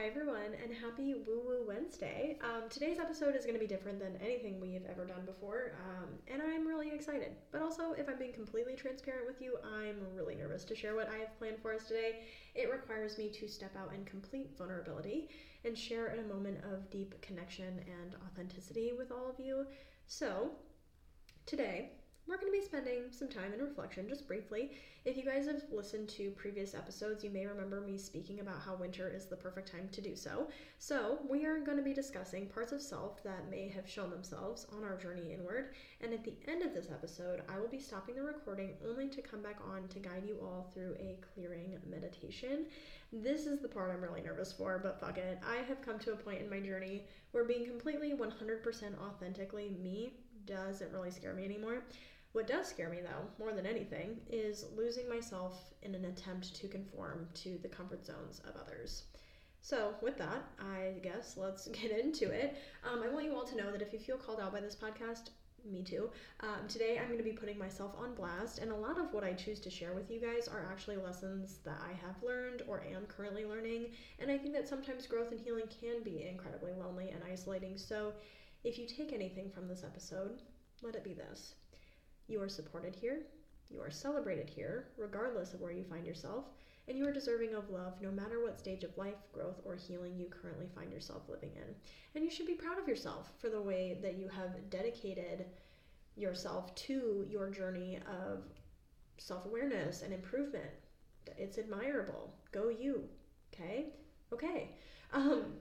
Hi, everyone, and happy Woo Woo Wednesday. Um, today's episode is going to be different than anything we have ever done before, um, and I'm really excited. But also, if I'm being completely transparent with you, I'm really nervous to share what I have planned for us today. It requires me to step out in complete vulnerability and share in a moment of deep connection and authenticity with all of you. So, today, we're going to be spending some time in reflection just briefly. If you guys have listened to previous episodes, you may remember me speaking about how winter is the perfect time to do so. So, we are going to be discussing parts of self that may have shown themselves on our journey inward. And at the end of this episode, I will be stopping the recording only to come back on to guide you all through a clearing meditation. This is the part I'm really nervous for, but fuck it. I have come to a point in my journey where being completely 100% authentically me doesn't really scare me anymore. What does scare me, though, more than anything, is losing myself in an attempt to conform to the comfort zones of others. So, with that, I guess let's get into it. Um, I want you all to know that if you feel called out by this podcast, me too. Um, today, I'm going to be putting myself on blast, and a lot of what I choose to share with you guys are actually lessons that I have learned or am currently learning. And I think that sometimes growth and healing can be incredibly lonely and isolating. So, if you take anything from this episode, let it be this you are supported here, you are celebrated here, regardless of where you find yourself, and you are deserving of love no matter what stage of life, growth, or healing you currently find yourself living in. And you should be proud of yourself for the way that you have dedicated yourself to your journey of self awareness and improvement. It's admirable. Go you. Okay? Okay. Um,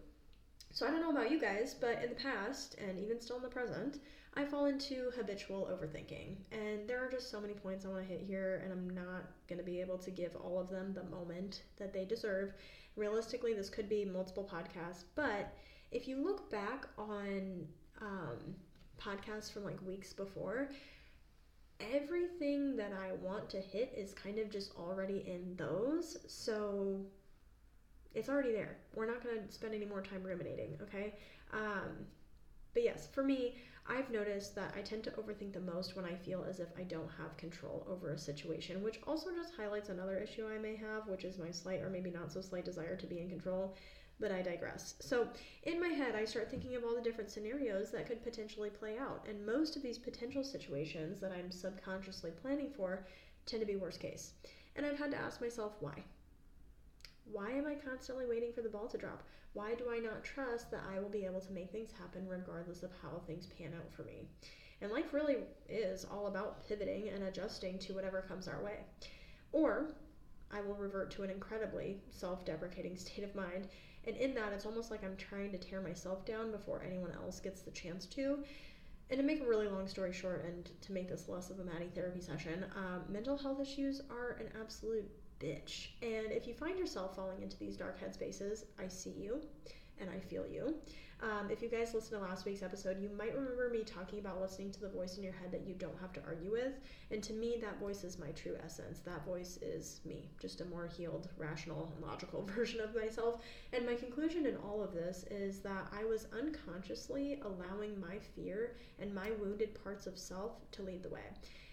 so I don't know about you guys, but in the past, and even still in the present, I fall into habitual overthinking. And there are just so many points I want to hit here, and I'm not going to be able to give all of them the moment that they deserve. Realistically, this could be multiple podcasts, but if you look back on um, podcasts from like weeks before, everything that I want to hit is kind of just already in those. So it's already there. We're not going to spend any more time ruminating, okay? Um, but yes, for me, I've noticed that I tend to overthink the most when I feel as if I don't have control over a situation, which also just highlights another issue I may have, which is my slight or maybe not so slight desire to be in control. But I digress. So, in my head, I start thinking of all the different scenarios that could potentially play out. And most of these potential situations that I'm subconsciously planning for tend to be worst case. And I've had to ask myself why. Why am I constantly waiting for the ball to drop? Why do I not trust that I will be able to make things happen regardless of how things pan out for me? And life really is all about pivoting and adjusting to whatever comes our way. Or I will revert to an incredibly self deprecating state of mind. And in that, it's almost like I'm trying to tear myself down before anyone else gets the chance to. And to make a really long story short, and to make this less of a Maddie therapy session, um, mental health issues are an absolute bitch. And if you find yourself falling into these dark headspaces, I see you and I feel you. Um, if you guys listened to last week's episode, you might remember me talking about listening to the voice in your head that you don't have to argue with. And to me, that voice is my true essence. That voice is me, just a more healed, rational, and logical version of myself. And my conclusion in all of this is that I was unconsciously allowing my fear and my wounded parts of self to lead the way.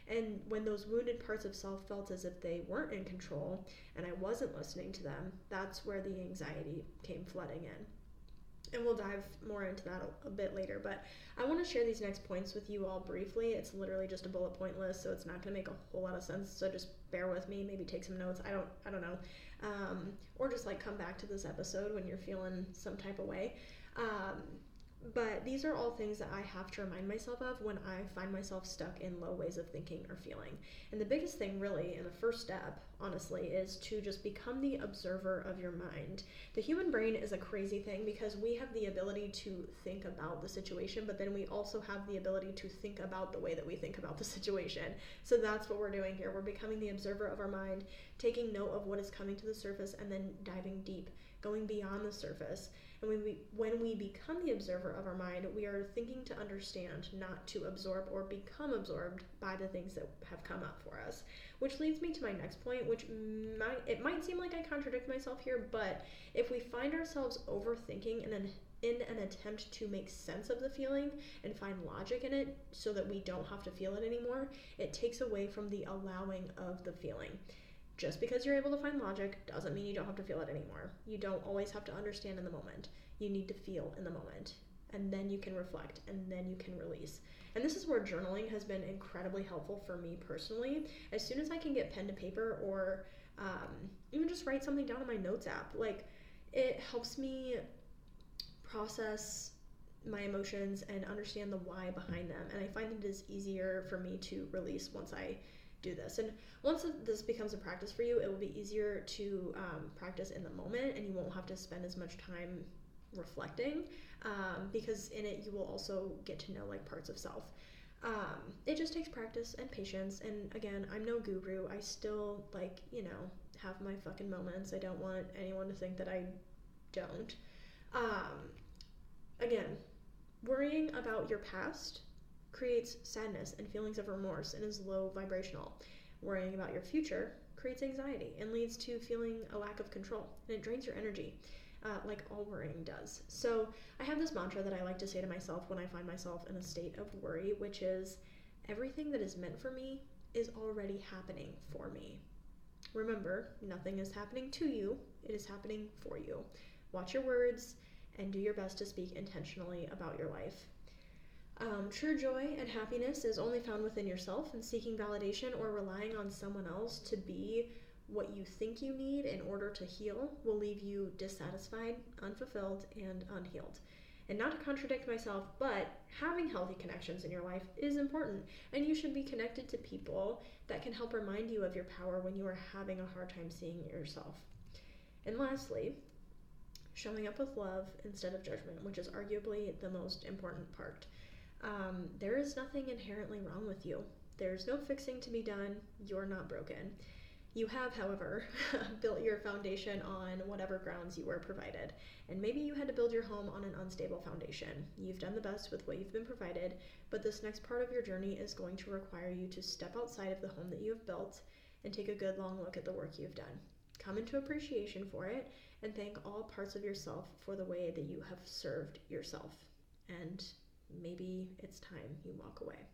And when those wounded parts of self felt as if they weren't in control and I wasn't listening to them, that's where the anxiety came flooding in. And we'll dive more into that a, a bit later. But I want to share these next points with you all briefly. It's literally just a bullet point list, so it's not going to make a whole lot of sense. So just bear with me. Maybe take some notes. I don't. I don't know. Um, or just like come back to this episode when you're feeling some type of way. Um, but these are all things that I have to remind myself of when I find myself stuck in low ways of thinking or feeling. And the biggest thing, really, and the first step, honestly, is to just become the observer of your mind. The human brain is a crazy thing because we have the ability to think about the situation, but then we also have the ability to think about the way that we think about the situation. So that's what we're doing here. We're becoming the observer of our mind, taking note of what is coming to the surface, and then diving deep, going beyond the surface when we when we become the observer of our mind, we are thinking to understand, not to absorb or become absorbed by the things that have come up for us. Which leads me to my next point, which might it might seem like I contradict myself here, but if we find ourselves overthinking in an in an attempt to make sense of the feeling and find logic in it so that we don't have to feel it anymore, it takes away from the allowing of the feeling Just because you're able to find logic doesn't mean you don't have to feel it anymore. You don't always have to understand in the moment. You need to feel in the moment. And then you can reflect and then you can release. And this is where journaling has been incredibly helpful for me personally. As soon as I can get pen to paper or um, even just write something down in my notes app, like it helps me process my emotions and understand the why behind them. And I find it is easier for me to release once I do this. And once this becomes a practice for you, it will be easier to um, practice in the moment and you won't have to spend as much time reflecting um, because in it you will also get to know like parts of self. Um, it just takes practice and patience. And again, I'm no guru. I still like, you know, have my fucking moments. I don't want anyone to think that I don't. Um, again, worrying about your past creates sadness and feelings of remorse and is low vibrational. Worrying about your future creates anxiety and leads to feeling a lack of control and it drains your energy. Uh, like all worrying does. So, I have this mantra that I like to say to myself when I find myself in a state of worry, which is everything that is meant for me is already happening for me. Remember, nothing is happening to you, it is happening for you. Watch your words and do your best to speak intentionally about your life. Um, true joy and happiness is only found within yourself, and seeking validation or relying on someone else to be what you think you need in order to heal will leave you dissatisfied, unfulfilled, and unhealed. And not to contradict myself, but having healthy connections in your life is important, and you should be connected to people that can help remind you of your power when you are having a hard time seeing yourself. And lastly, showing up with love instead of judgment, which is arguably the most important part. Um, there is nothing inherently wrong with you. There's no fixing to be done. You're not broken. You have, however, built your foundation on whatever grounds you were provided. And maybe you had to build your home on an unstable foundation. You've done the best with what you've been provided, but this next part of your journey is going to require you to step outside of the home that you have built and take a good long look at the work you've done. Come into appreciation for it and thank all parts of yourself for the way that you have served yourself. And maybe it's time you walk away.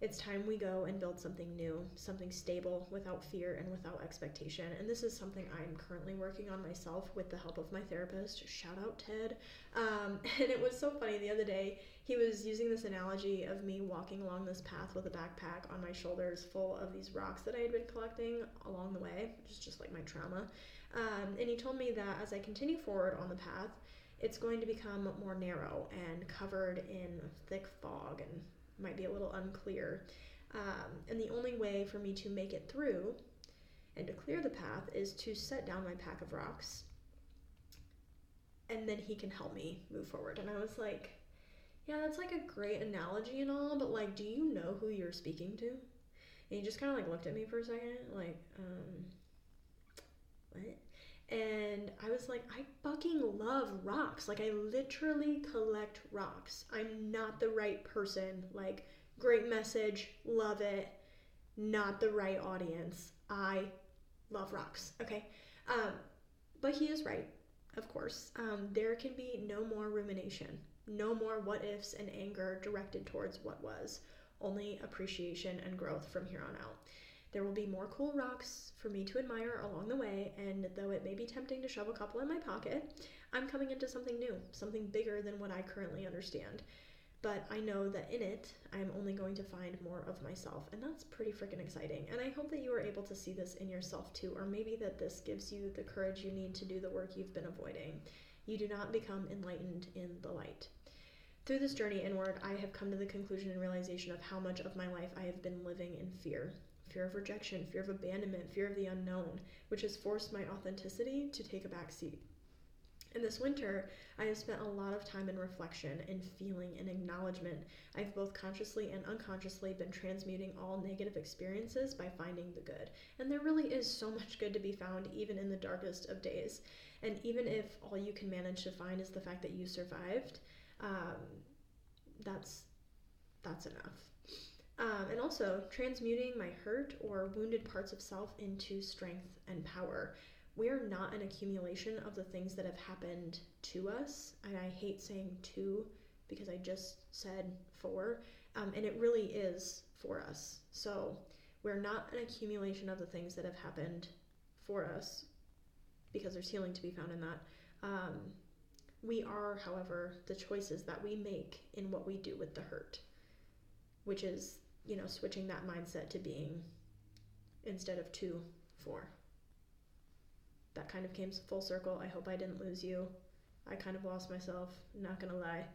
It's time we go and build something new, something stable, without fear and without expectation. And this is something I'm currently working on myself with the help of my therapist. Shout out Ted. Um, and it was so funny the other day. He was using this analogy of me walking along this path with a backpack on my shoulders full of these rocks that I had been collecting along the way, which is just like my trauma. Um, and he told me that as I continue forward on the path, it's going to become more narrow and covered in thick fog and might be a little unclear. Um, and the only way for me to make it through and to clear the path is to set down my pack of rocks. And then he can help me move forward. And I was like, yeah, that's like a great analogy and all, but like, do you know who you're speaking to? And he just kind of like looked at me for a second, like, um, what? And I was like, I fucking love rocks. Like, I literally collect rocks. I'm not the right person. Like, great message, love it. Not the right audience. I love rocks. Okay. Um, but he is right, of course. Um, there can be no more rumination, no more what ifs and anger directed towards what was, only appreciation and growth from here on out. There will be more cool rocks for me to admire along the way, and though it may be tempting to shove a couple in my pocket, I'm coming into something new, something bigger than what I currently understand. But I know that in it, I'm only going to find more of myself, and that's pretty freaking exciting. And I hope that you are able to see this in yourself too, or maybe that this gives you the courage you need to do the work you've been avoiding. You do not become enlightened in the light. Through this journey inward, I have come to the conclusion and realization of how much of my life I have been living in fear fear of rejection, fear of abandonment, fear of the unknown, which has forced my authenticity to take a back seat. In this winter, I have spent a lot of time in reflection and feeling and acknowledgement. I've both consciously and unconsciously been transmuting all negative experiences by finding the good. And there really is so much good to be found, even in the darkest of days. And even if all you can manage to find is the fact that you survived, um, that's that's enough. Um, and also transmuting my hurt or wounded parts of self into strength and power. We are not an accumulation of the things that have happened to us. And I hate saying to because I just said for. Um, and it really is for us. So We're not an accumulation of the things that have happened for us, because there's healing to be found in that. Um, we are, however, the choices that we make in what we do with the hurt, which is, you know, switching that mindset to being instead of to, for. That kind of came full circle. I hope I didn't lose you. I kind of lost myself, not gonna lie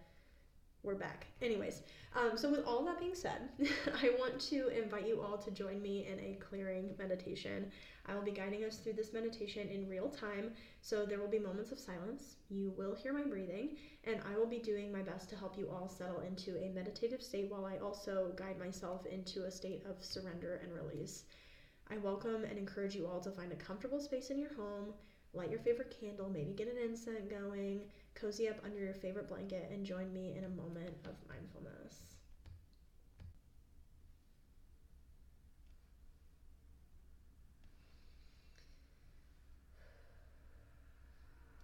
we're back. Anyways, um, so with all that being said, I want to invite you all to join me in a clearing meditation. I will be guiding us through this meditation in real time, so there will be moments of silence. You will hear my breathing, and I will be doing my best to help you all settle into a meditative state while I also guide myself into a state of surrender and release. I welcome and encourage you all to find a comfortable space in your home, light your favorite candle, maybe get an incense going cozy up under your favorite blanket and join me in a moment of mindfulness.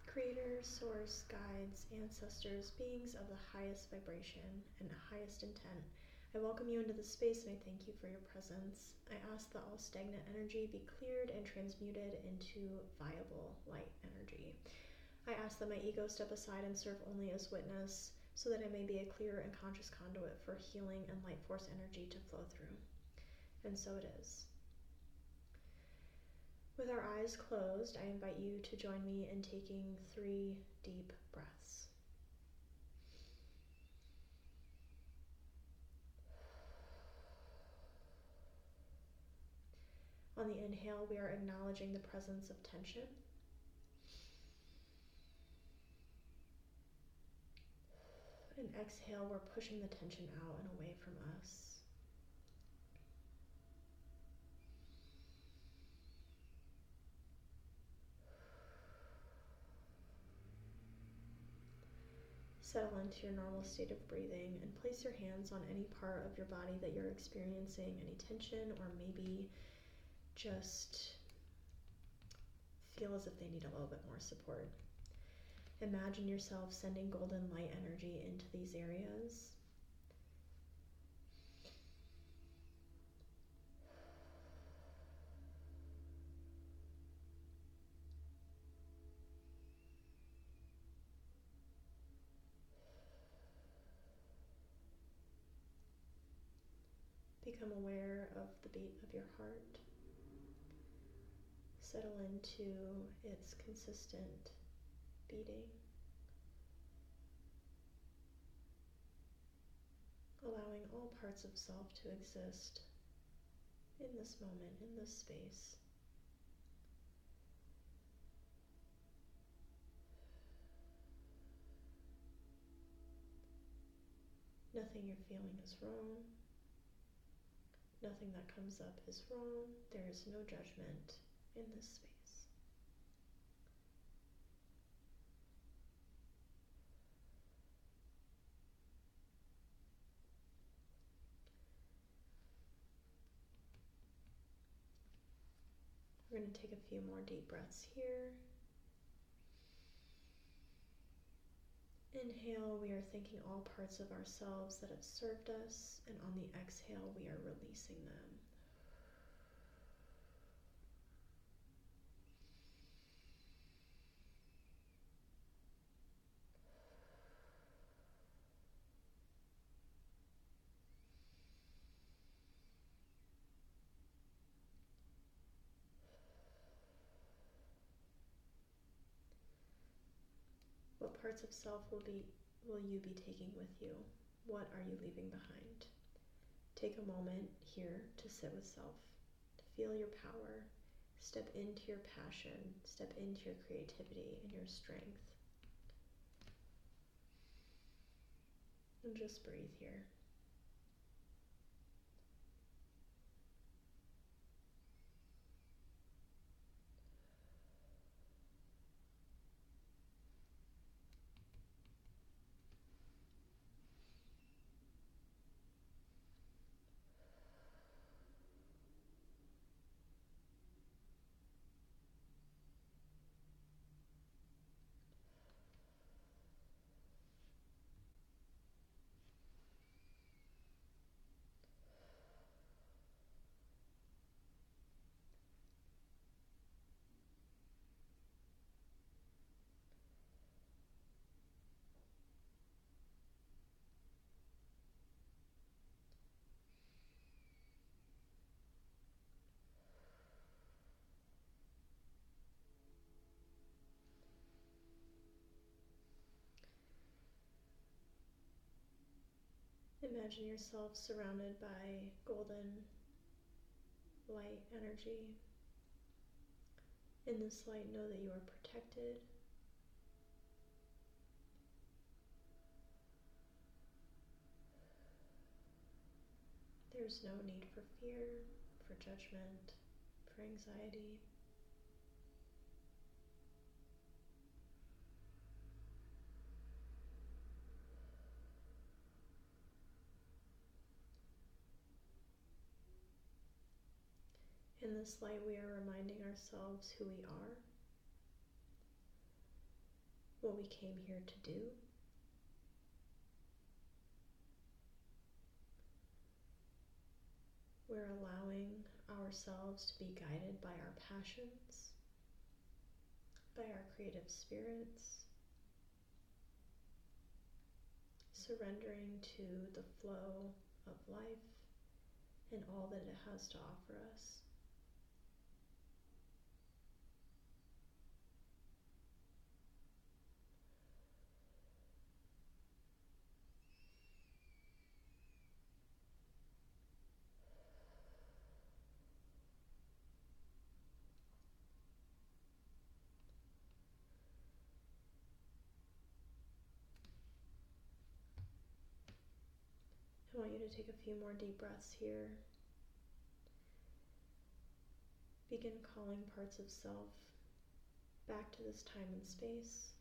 Creator, source, guides, ancestors, beings of the highest vibration and highest intent, I welcome you into this space and I thank you for your presence. I ask that all stagnant energy be cleared and transmuted into viable light energy. I ask that my ego step aside and serve only as witness, so that I may be a clear and conscious conduit for healing and light force energy to flow through. And so it is. With our eyes closed, I invite you to join me in taking three deep breaths. On the inhale, we are acknowledging the presence of tension. and exhale, we're pushing the tension out and away from us. Settle into your normal state of breathing and place your hands on any part of your body that you're experiencing any tension or maybe just feel as if they need a little bit more support. Imagine yourself sending golden light energy into these areas. Become aware of the beat of your heart. Settle into its consistent beating. Allowing all parts of self to exist in this moment, in this space. Nothing you're feeling is wrong. Nothing that comes up is wrong. There is no judgment in this space. We're going to take a few more deep breaths here. Inhale, we are thanking all parts of ourselves that have served us, and on the exhale, we are releasing them. Parts of self will be will you be taking with you? What are you leaving behind? Take a moment here to sit with self, to feel your power, step into your passion, step into your creativity and your strength. And just breathe here. Imagine yourself surrounded by golden light energy. In this light, know that you are protected. There's no need for fear, for judgment, for anxiety. In this light, we are reminding ourselves who we are, what we came here to do. We're allowing ourselves to be guided by our passions, by our creative spirits, surrendering to the flow of life and all that it has to offer us. To take a few more deep breaths here. Begin calling parts of self back to this time and space.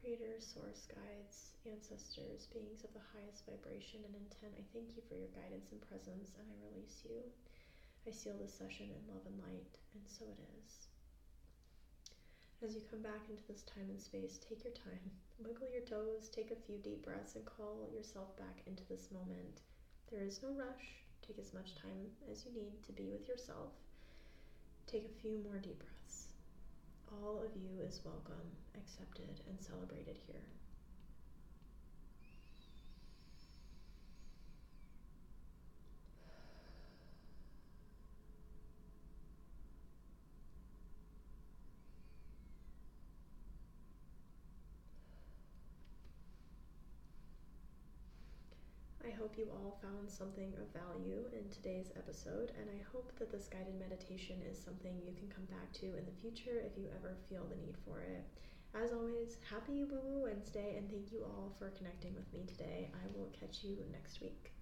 Creators, source guides, ancestors, beings of the highest vibration and intent, I thank you for your guidance and presence, and I release you. I seal this session in love and light, and so it is. As you come back into this time and space, take your time, wiggle your toes, take a few deep breaths, and call yourself back into this moment. There is no rush. Take as much time as you need to be with yourself. Take a few more deep breaths. All of you is welcome, accepted, and celebrated here. Hope you all found something of value in today's episode, and I hope that this guided meditation is something you can come back to in the future if you ever feel the need for it. As always, happy Woo Woo Wednesday, and thank you all for connecting with me today. I will catch you next week.